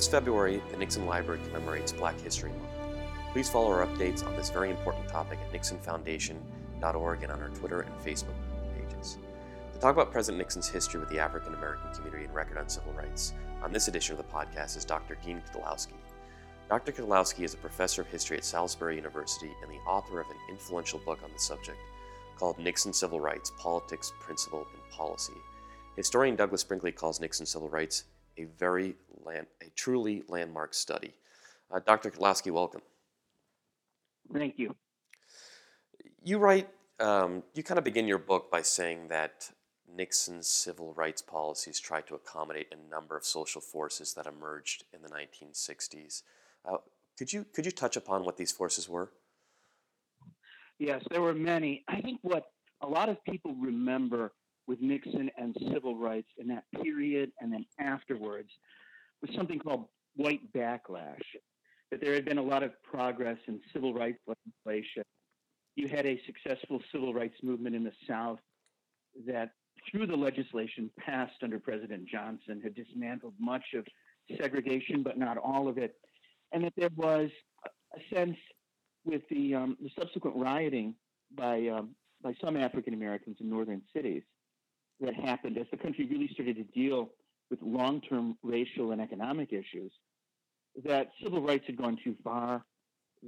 This February, the Nixon Library commemorates Black History Month. Please follow our updates on this very important topic at nixonfoundation.org and on our Twitter and Facebook pages. To talk about President Nixon's history with the African American community and record on civil rights, on this edition of the podcast is Dr. Dean Kotlowski. Dr. Kotlowski is a professor of history at Salisbury University and the author of an influential book on the subject called Nixon Civil Rights Politics, Principle, and Policy. Historian Douglas Brinkley calls Nixon civil rights a very land, a truly landmark study. Uh, Dr. Kotlowski, welcome. Thank you. You write, um, you kind of begin your book by saying that Nixon's civil rights policies tried to accommodate a number of social forces that emerged in the 1960s. Uh, could you could you touch upon what these forces were? Yes, there were many. I think what a lot of people remember with Nixon and civil rights in that period and then afterwards was something called white backlash. That there had been a lot of progress in civil rights legislation. You had a successful civil rights movement in the South that, through the legislation passed under President Johnson, had dismantled much of segregation, but not all of it. And that there was a sense with the, um, the subsequent rioting by, um, by some African Americans in northern cities that happened as the country really started to deal with long term racial and economic issues, that civil rights had gone too far,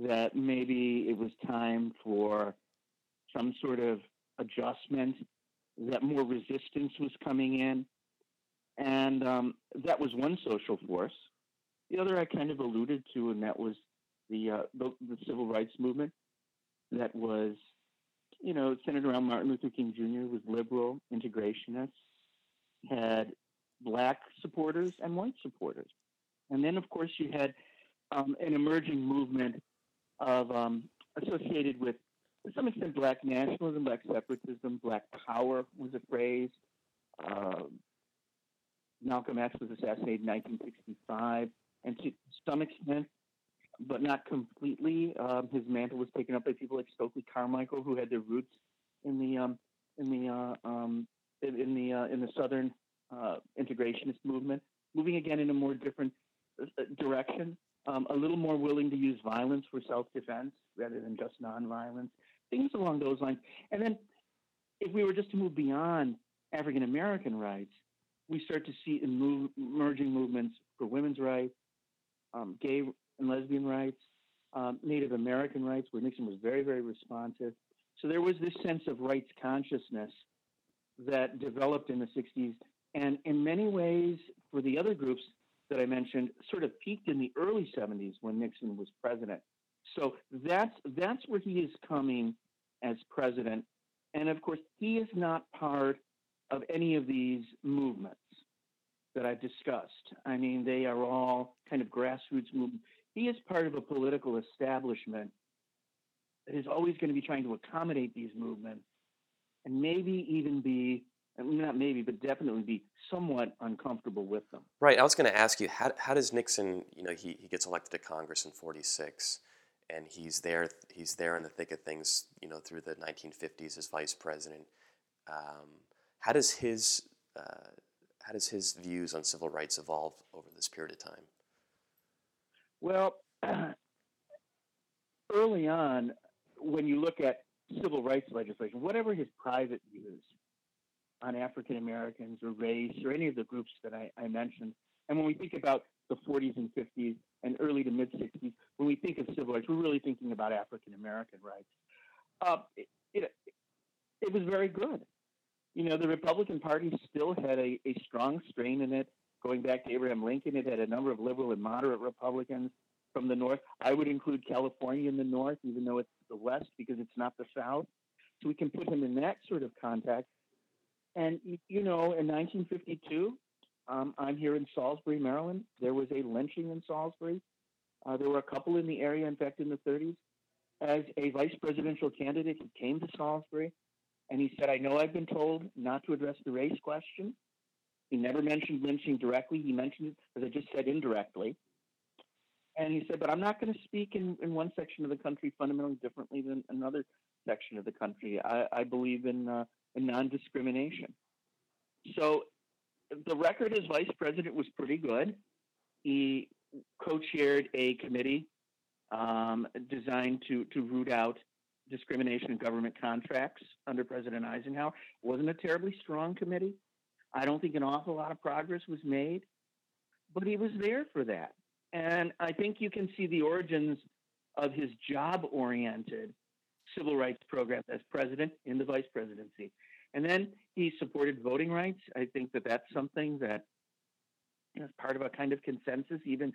that maybe it was time for some sort of adjustment, that more resistance was coming in. And um, that was one social force. The other I kind of alluded to, and that was the, uh, the, the civil rights movement that was you know, centered around Martin Luther King Jr. was liberal, integrationist, had black supporters and white supporters. And then, of course, you had um, an emerging movement of um, associated with, to some extent, black nationalism, black separatism, black power was a phrase. Uh, Malcolm X was assassinated in 1965, and to some extent, but not completely. Um, his mantle was taken up by people like Stokely Carmichael, who had their roots in the um, in the uh, um, in, in, the uh, in the Southern uh, integrationist movement, moving again in a more different uh, direction, um, a little more willing to use violence for self-defense rather than just nonviolence, things along those lines. And then, if we were just to move beyond African American rights, we start to see emerging movements for women's rights, um, gay and lesbian rights, um, Native American rights, where Nixon was very, very responsive. So there was this sense of rights consciousness that developed in the 60s. And in many ways, for the other groups that I mentioned, sort of peaked in the early 70s when Nixon was president. So that's, that's where he is coming as president. And of course, he is not part of any of these movements that I've discussed. I mean, they are all kind of grassroots movements. He is part of a political establishment that is always going to be trying to accommodate these movements and maybe even be not maybe, but definitely be somewhat uncomfortable with them. Right. I was going to ask you, how, how does Nixon, you know, he, he gets elected to Congress in 46 and he's there, he's there in the thick of things, you know, through the 1950s as vice president. Um, how does his, uh, how does his views on civil rights evolve over this period of time? Well, early on, when you look at civil rights legislation, whatever his private views on African Americans or race or any of the groups that I, I, mentioned, and when we think about the 40s and 50s and early to mid 60s, when we think of civil rights, we're really thinking about African American rights. Uh, it, it, it was very good. You know, the Republican Party still had a, a strong strain in it going back to Abraham Lincoln, it had a number of liberal and moderate Republicans from the North. I would include California in the North, even though it's the West, because it's not the South. So we can put him in that sort of context. And, you know, in 1952, um, I'm here in Salisbury, Maryland. There was a lynching in Salisbury. Uh, there were a couple in the area, in fact, in the 30s. As a vice presidential candidate, he came to Salisbury and he said, I know I've been told not to address the race question, he never mentioned lynching directly. He mentioned it, as I just said, indirectly. And he said, but I'm not going to speak in, in one section of the country fundamentally differently than another section of the country. I, I believe in, uh, in non discrimination. So the record as vice president was pretty good. He co-chaired a committee um, designed to to root out discrimination in government contracts under President Eisenhower. It wasn't a terribly strong committee. I don't think an awful lot of progress was made, but he was there for that. And I think you can see the origins of his job oriented civil rights program as president in the vice presidency. And then he supported voting rights. I think that that's something that is part of a kind of consensus. Even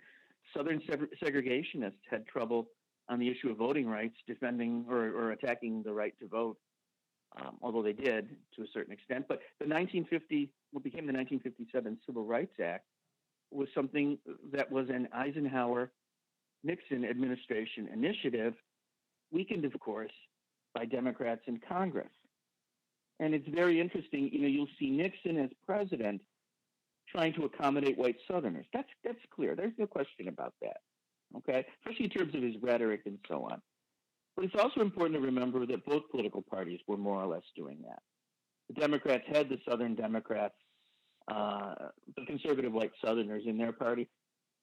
Southern segregationists had trouble on the issue of voting rights, defending or, or attacking the right to vote, um, although they did to a certain extent. But the 1950, what became the 1957 Civil Rights Act, was something that was an Eisenhower Nixon administration initiative, weakened, of course, by Democrats in Congress. And it's very interesting, you know, you'll see Nixon as president trying to accommodate white Southerners. That's that's clear. There's no question about that. Okay, especially in terms of his rhetoric and so on. But it's also important to remember that both political parties were more or less doing that. The Democrats had the Southern Democrats, uh, the conservative white Southerners in their party,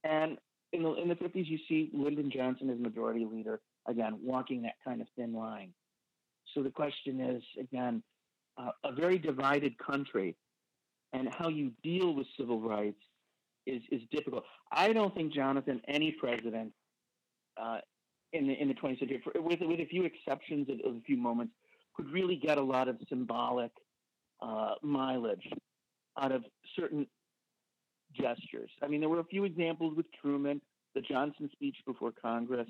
and in the in the 50s, you see Lyndon Johnson as majority leader again, walking that kind of thin line. So the question is again, uh, a very divided country, and how you deal with civil rights is is difficult. I don't think Jonathan, any president uh, in the in the 20th century, for, with with a few exceptions of, of, a few moments, could really get a lot of symbolic uh, mileage out of certain gestures. I mean, there were a few examples with Truman, the Johnson speech before Congress,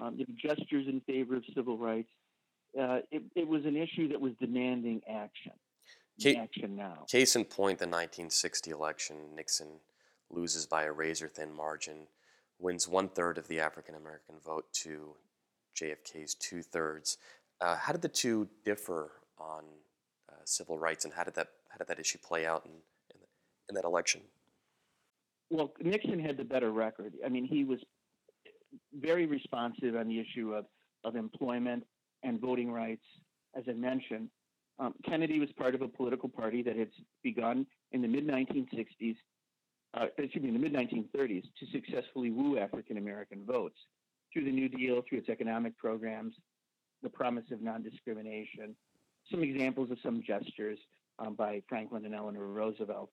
um, gestures in favor of civil rights. Uh, it, it, was an issue that was demanding action. Case, action now. Case in point, the 1960 election, Nixon loses by a razor thin margin, wins one third of the African American vote to JFK's two thirds. Uh, how did the two differ on uh, civil rights, and how did that how did that issue play out in, in, in that election? Well, Nixon had the better record. I mean, he was very responsive on the issue of, of employment and voting rights, as I mentioned. Um, Kennedy was part of a political party that had begun in the mid 1960s, uh, excuse me, in the mid 1930s, to successfully woo African American votes through the New Deal, through its economic programs, the promise of non discrimination, some examples of some gestures um, by Franklin and Eleanor Roosevelt.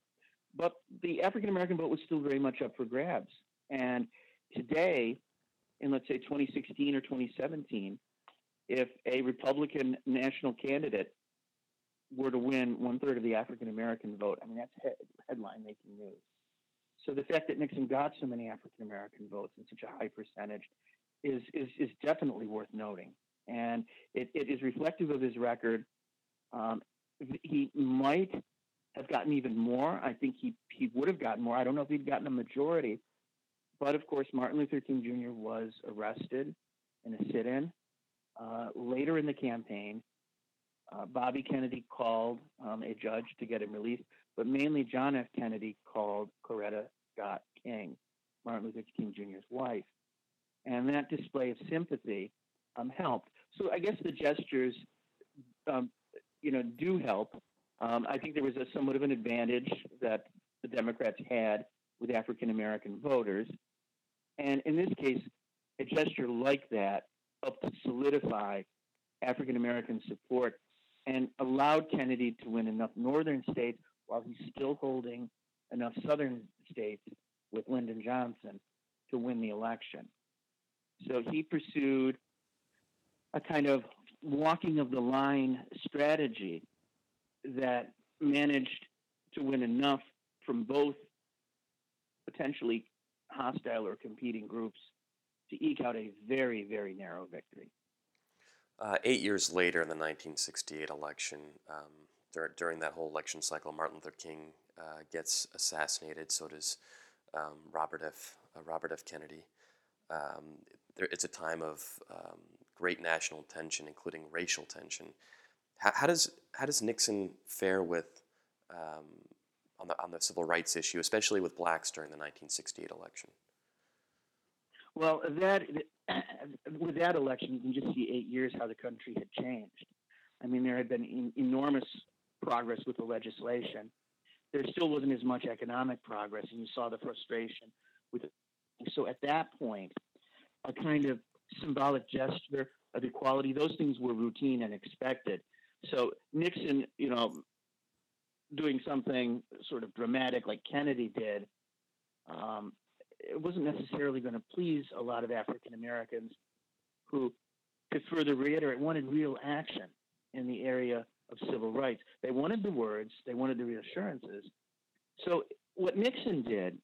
But the African American vote was still very much up for grabs. And today, in let's say 2016 or 2017, if a Republican national candidate were to win one third of the African American vote, I mean, that's head, headline making news. So the fact that Nixon got so many African American votes in such a high percentage is, is, is definitely worth noting. And it, it is reflective of his record. Um, he might have gotten even more. I think he he would have gotten more. I don't know if he'd gotten a majority, but of course, Martin Luther King Jr. was arrested in a sit-in uh, later in the campaign. Uh, Bobby Kennedy called um, a judge to get him released, but mainly John F. Kennedy called Coretta Scott King, Martin Luther King Jr.'s wife, and that display of sympathy um, helped. So I guess the gestures, um, you know, do help um, I think there was a somewhat of an advantage that the Democrats had with African American voters. And in this case, a gesture like that helped to solidify African American support and allowed Kennedy to win enough northern states while he's still holding enough southern states with Lyndon Johnson to win the election. So he pursued a kind of walking of the line strategy that managed to win enough from both potentially hostile or competing groups to eke out a very, very narrow victory. Uh, eight years later, in the 1968 election, um, dur- during that whole election cycle, Martin Luther King uh, gets assassinated. So does um, Robert F. Uh, Robert F. Kennedy. Um, there, it's a time of um, great national tension, including racial tension. How, how does how does Nixon fare with um, on the on the civil rights issue, especially with blacks during the 1968 election? Well, that with that election, you can just see eight years how the country had changed. I mean, there had been in, enormous progress with the legislation. There still wasn't as much economic progress, and you saw the frustration with It. So at that point, a kind of symbolic gesture of equality, those things were routine and expected. So Nixon, you know, doing something sort of dramatic like Kennedy did, um, it wasn't necessarily going to please a lot of African Americans who, to further reiterate, wanted real action in the area of civil rights. They wanted the words, they wanted the reassurances. So what Nixon did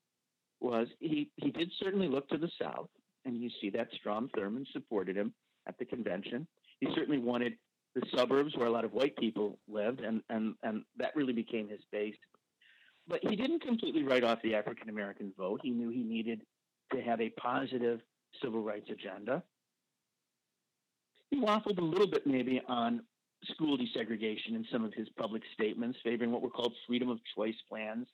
was he, he did certainly look to the South, and you see that Strom Thurmond supported him at the convention. He certainly wanted the suburbs where a lot of white people lived, and, and, and that really became his base. But he didn't completely write off the African American vote. He knew he needed to have a positive civil rights agenda. He waffled a little bit maybe on school desegregation in some of his public statements, favoring what were called freedom of choice plans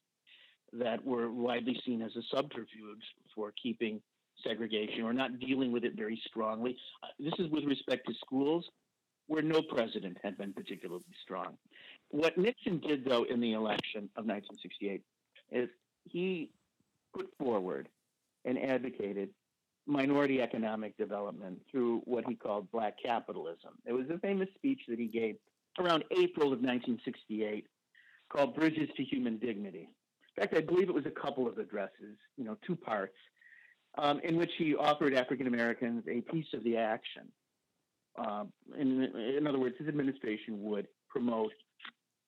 that were widely seen as a subterfuge for keeping segregation or not dealing with it very strongly. Uh, this is with respect to schools where no president had been particularly strong. What Nixon did, though, in the election of 1968 is he put forward and advocated minority economic development through what he called black capitalism. It was a famous speech that he gave around April of 1968 called Bridges to Human Dignity. In fact, I believe it was a couple of addresses, you know, two parts, um, in which he offered African Americans a piece of the action. Uh, in, in, other words, his administration would promote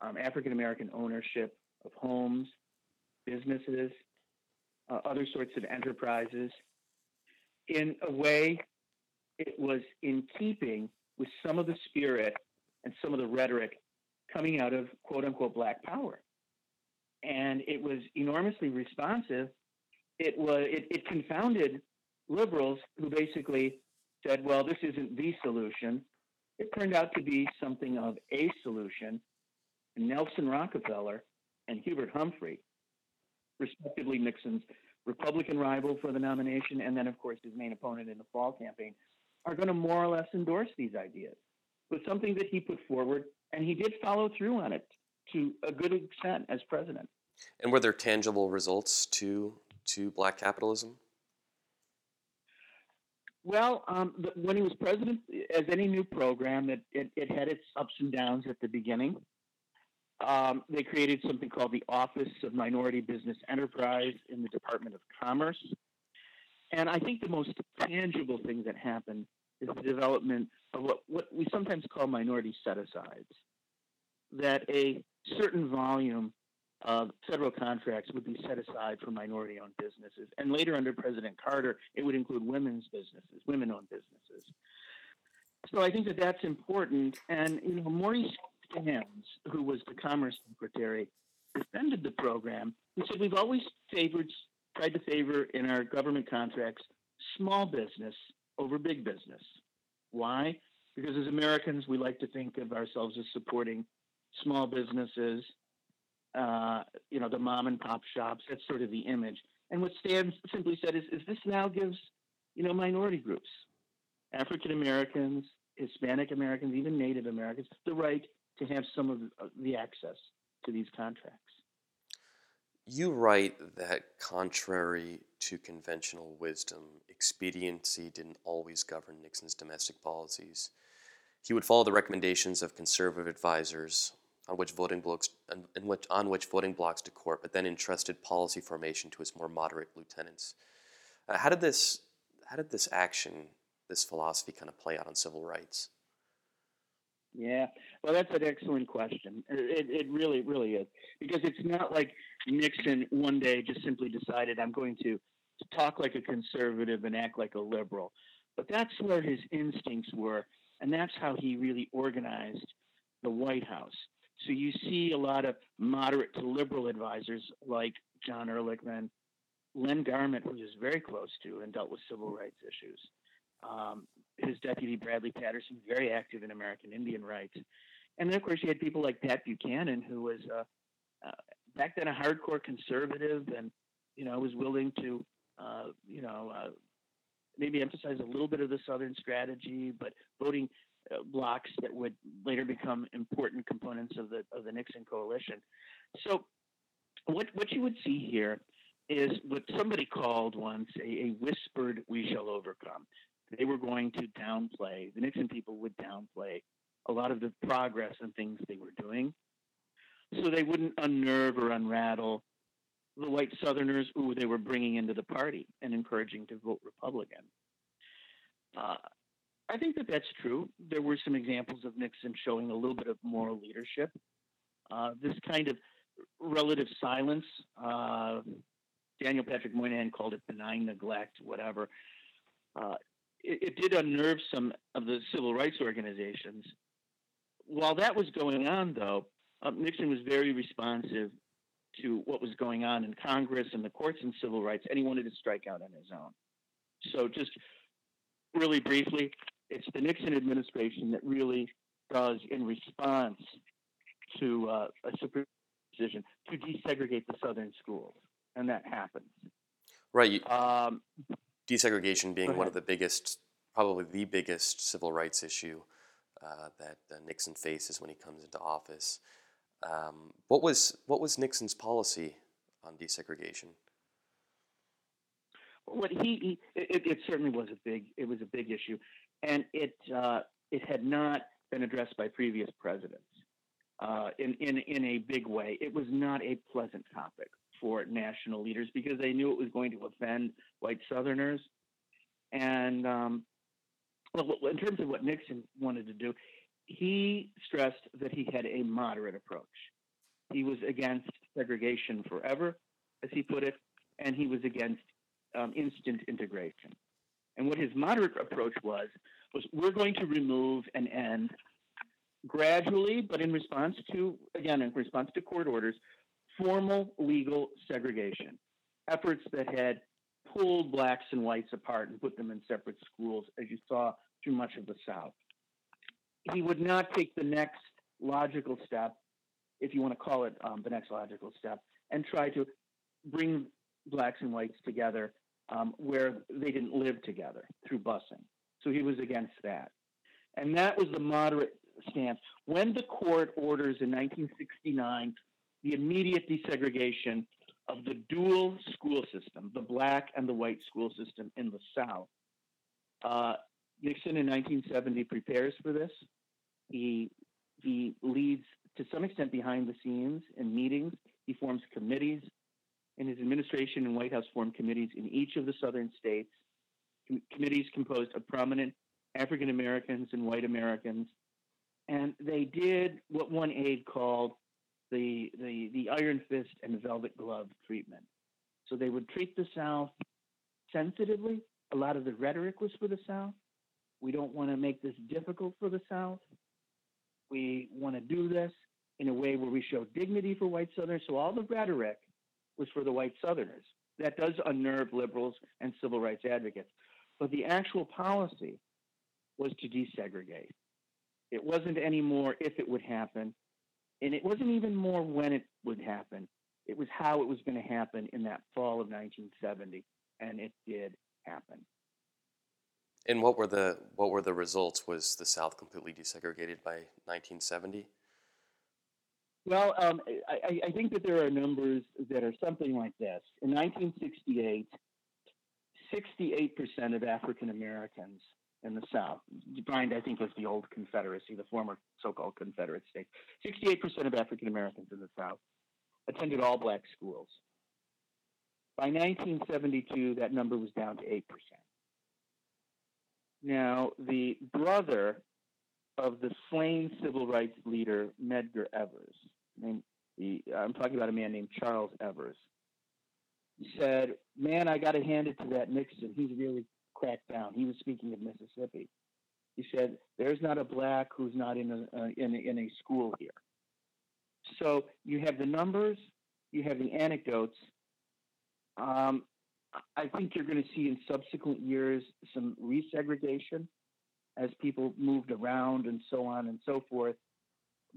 um, African American ownership of homes, businesses, uh, other sorts of enterprises. In a way, it was in keeping with some of the spirit and some of the rhetoric coming out of quote unquote black power. And it was enormously responsive. It was it, it confounded liberals who basically said, well, this isn't the solution. It turned out to be something of a solution. Nelson Rockefeller and Hubert Humphrey, respectively Nixon's Republican rival for the nomination, and then, of course, his main opponent in the fall campaign, are going to more or less endorse these ideas. But something that he put forward, and he did follow through on it to a good extent as president. And were there tangible results to to black capitalism? Well, um, when he was president, as any new program, it, it, it had its ups and downs at the beginning. Um, they created something called the Office of Minority Business Enterprise in the Department of Commerce. And I think the most tangible thing that happened is the development of what, what we sometimes call minority set asides. That a certain volume of federal contracts would be set aside for minority owned businesses. And later under President Carter, it would include women's businesses, women owned businesses. So I think that that's important. And, you know, Maurice Stans, who was the Commerce Secretary, defended the program. He said, We've always favored, tried to favor in our government contracts small business over big business. Why? Because as Americans, we like to think of ourselves as supporting small businesses uh, you know, the mom and pop shops. That's sort of the image. And what Stans simply said is, is this now gives, you know, minority groups, African Americans, Hispanic Americans, even Native Americans, the right to have some of the access to these contracts. You write that contrary to conventional wisdom, expediency didn't always govern Nixon's domestic policies. He would follow the recommendations of conservative advisors on which voting blocs which, on which voting blocs to court, but then entrusted policy formation to his more moderate lieutenants. Uh, how did this how did this action, this philosophy, kind of play out on civil rights? Yeah, well, that's an excellent question. It, it really, really is because it's not like Nixon one day just simply decided I'm going to, talk like a conservative and act like a liberal, but that's where his instincts were, and that's how he really organized the White House. So you see a lot of moderate to liberal advisors like John Ehrlichman, Len Garment, who he was very close to and dealt with civil rights issues. Um, his deputy Bradley Patterson, very active in American Indian rights, and then of course you had people like Pat Buchanan, who was uh, uh, back then a hardcore conservative, and you know was willing to uh, you know uh, maybe emphasize a little bit of the Southern strategy, but voting uh, blocs that would later become important components of the of the Nixon coalition. So, what what you would see here is what somebody called once a, a whispered "we shall overcome." They were going to downplay the Nixon people would downplay a lot of the progress and things they were doing, so they wouldn't unnerve or unrattle the white Southerners who they were bringing into the party and encouraging to vote Republican. Uh, I think that that's true. There were some examples of Nixon showing a little bit of moral leadership. Uh, this kind of relative silence, uh, Daniel Patrick Moynihan called it benign neglect, whatever. Uh, it, it, did unnerve some of the civil rights organizations. While that was going on, though, uh, Nixon was very responsive to what was going on in Congress and the courts and civil rights, and he wanted to strike out on his own. So, just really briefly, it's the Nixon administration that really does, in response to uh, a Supreme decision, to desegregate the Southern schools, and that happens. Right. Um, Desegregation being one of the biggest, probably the biggest civil rights issue uh, that uh, Nixon faces when he comes into office. Um, what was what was Nixon's policy on desegregation? What he, he it, it, certainly was a big it was a big issue, and it uh, it had not been addressed by previous presidents uh, in in in a big way. It was not a pleasant topic for national leaders because they knew it was going to offend white Southerners, and um, well, in terms of what Nixon wanted to do, he stressed that he had a moderate approach. He was against segregation forever, as he put it, and he was against um, instant integration. And what his moderate approach was was we're going to remove and end gradually, but in response to again in response to court orders, formal legal segregation, efforts that had pulled blacks and whites apart and put them in separate schools, as you saw through much of the South he would not take the next logical step, if you want to call it um, the next logical step, and try to bring blacks and whites together um, where they didn't live together through busing. So he was against that. And that was the moderate stance. When the court orders in 1969 the immediate desegregation of the dual school system, the black and the white school system in the South, uh, Nixon in 1970 prepares for this. He he leads to some extent behind the scenes in meetings. He forms committees. In his administration and White House formed committees in each of the southern states. Com- committees composed of prominent African Americans and white Americans, and they did what one aide called the the the iron fist and velvet glove treatment. So they would treat the South sensitively. A lot of the rhetoric was for the South, we don't want to make this difficult for the South. We want to do this in a way where we show dignity for white Southerners. So all the rhetoric was for the white Southerners. That does unnerve liberals and civil rights advocates. But the actual policy was to desegregate. It wasn't anymore if it would happen, and it wasn't even more when it would happen. It was how it was going to happen in that fall of 1970, and it did happen. And what were the what were the results? Was the South completely desegregated by 1970? Well, um, I, I, think that there are numbers that are something like this. In 1968, 68% of African Americans in the South, defined I think as the old Confederacy, the former so-called Confederate states, 68% of African Americans in the South attended all black schools. By 1972, that number was down to 8%. Now, the brother of the slain civil rights leader Medgar Evers, named, I'm talking about a man named Charles Evers, said, "Man, I got to hand it to that Nixon. He's really down." He was speaking of Mississippi. He said, "There's not a black who's not in a uh, in a, in a school here." So you have the numbers, you have the anecdotes. Um, I think you're going to see in subsequent years some resegregation as people moved around and so on and so forth.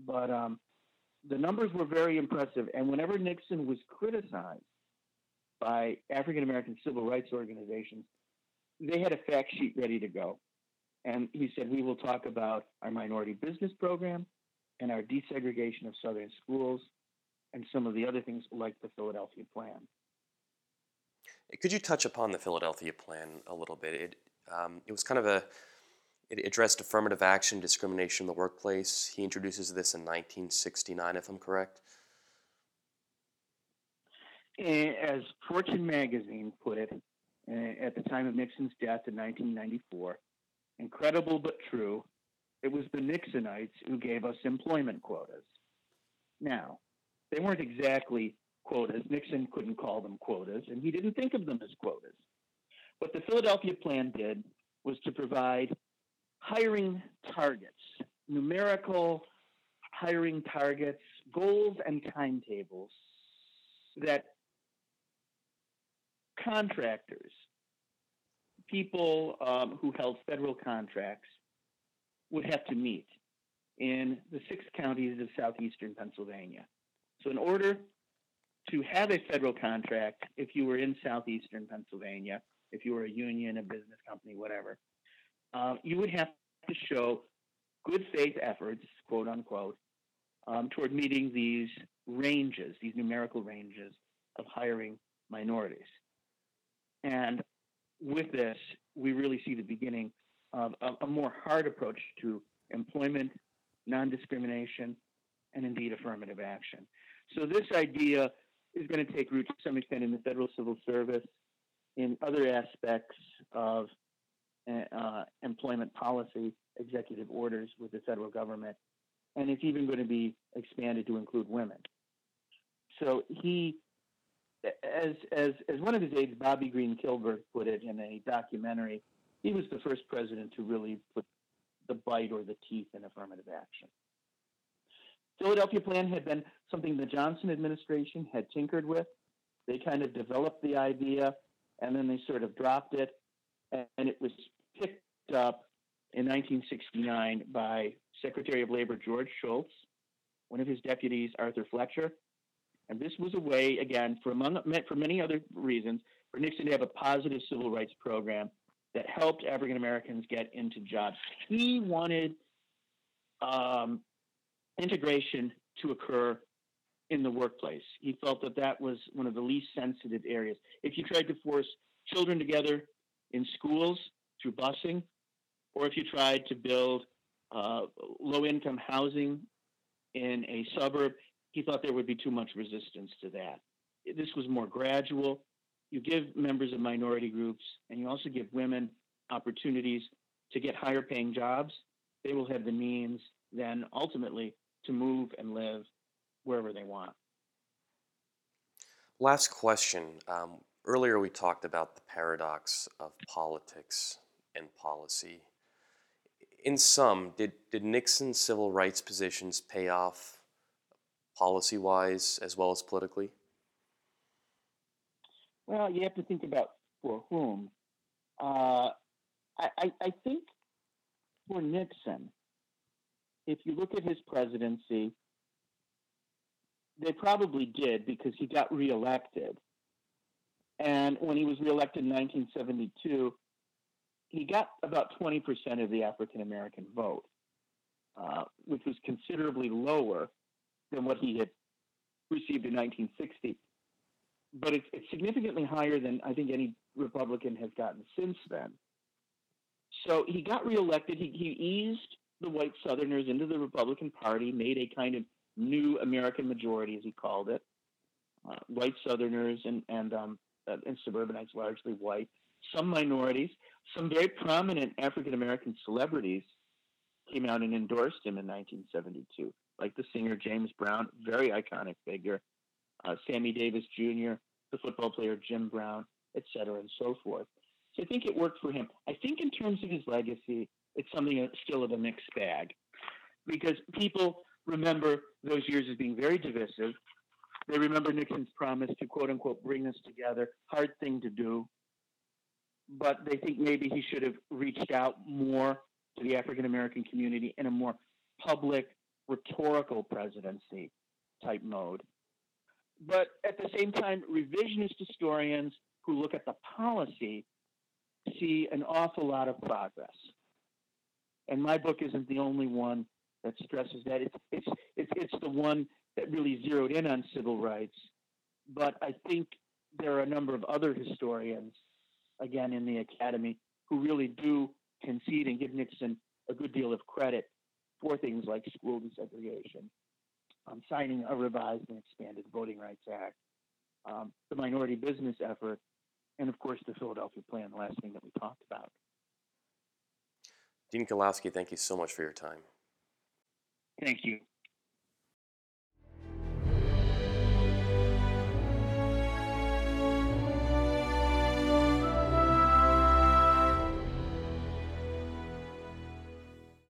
But um, the numbers were very impressive. And whenever Nixon was criticized by African American civil rights organizations, they had a fact sheet ready to go. And he said, We will talk about our minority business program and our desegregation of Southern schools and some of the other things like the Philadelphia Plan. Could you touch upon the Philadelphia Plan a little bit? It, um, it was kind of a, it addressed affirmative action, discrimination in the workplace. He introduces this in 1969, if I'm correct. As Fortune magazine put it Eh, at the time of Nixon's death in 1994, incredible but true, it was the Nixonites who gave us employment quotas. Now, they weren't exactly quotas. Nixon couldn't call them quotas, and he didn't think of them as quotas. What the Philadelphia Plan did was to provide hiring targets, numerical hiring targets, goals, and timetables that contractors, people um, who held federal contracts, would have to meet in the six counties of southeastern Pennsylvania. So, in order to have a federal contract, if you were in southeastern Pennsylvania, if you were a union, a business company, whatever, uh, you would have to show good faith efforts, quote unquote, um, toward meeting these ranges, these numerical ranges of hiring minorities. And with this, we really see the beginning of a, a more hard approach to employment, non discrimination, and indeed affirmative action. So, this idea is going to take root to some extent in the federal civil service, in other aspects of uh, employment policy, executive orders with the federal government, and it's even going to be expanded to include women. So he, as as as one of his aides, Bobbie Greene Kilberg, put it in a documentary, he was the first president to really put the bite or the teeth in affirmative action. Philadelphia Plan had been something the Johnson administration had tinkered with. They kind of developed the idea and then they sort of dropped it. And it was picked up in 1969 by Secretary of Labor George Shultz, one of his deputies, Arthur Fletcher. And this was a way, again, for, among, for many other reasons, for Nixon to have a positive civil rights program that helped African Americans get into jobs. He wanted um, integration to occur in the workplace. He felt that that was one of the least sensitive areas. If you tried to force children together in schools through busing, or if you tried to build uh, low income housing in a suburb, he thought there would be too much resistance to that. This was more gradual. You give members of minority groups, and you also give women opportunities to get higher paying jobs. They will have the means then ultimately to move and live wherever they want. Last question. Um, earlier, we talked about the paradox of politics and policy. In sum, did, did Nixon's civil rights positions pay off policy wise as well as politically? Well, you have to think about for whom. Uh, I, I, I think for Nixon, if you look at his presidency, they probably did because he got reelected. And when he was reelected in 1972, he got about 20% of the African American vote, uh, which was considerably lower than what he had received in 1960. But it's, it's significantly higher than I think any Republican has gotten since then. So he got reelected. He, he eased the white Southerners into the Republican Party, made a kind of new American majority, as he called it. Uh, white Southerners and and um, uh, and suburbanites, largely white. Some minorities, some very prominent African American celebrities came out and endorsed him in 1972, like the singer James Brown, very iconic figure, uh, Sammy Davis Jr., the football player Jim Brown, et cetera, and so forth. So I think it worked for him. I think in terms of his legacy, it's something still of a mixed bag because people remember those years as being very divisive. They remember Nixon's promise to quote unquote bring us together, hard thing to do. But they think maybe he should have reached out more to the African American community in a more public, rhetorical presidency type mode. But at the same time, revisionist historians who look at the policy see an awful lot of progress and my book isn't the only one that stresses that. It's it's it's it's the one that really zeroed in on civil rights. But I think there are a number of other historians, again in the academy, who really do concede and give Nixon a good deal of credit for things like school desegregation, um, signing a revised and expanded Voting Rights Act, um, the minority business effort, and of course the Philadelphia Plan, the last thing that we talked about. Dean Kotlowski, thank you so much for your time. Thank you.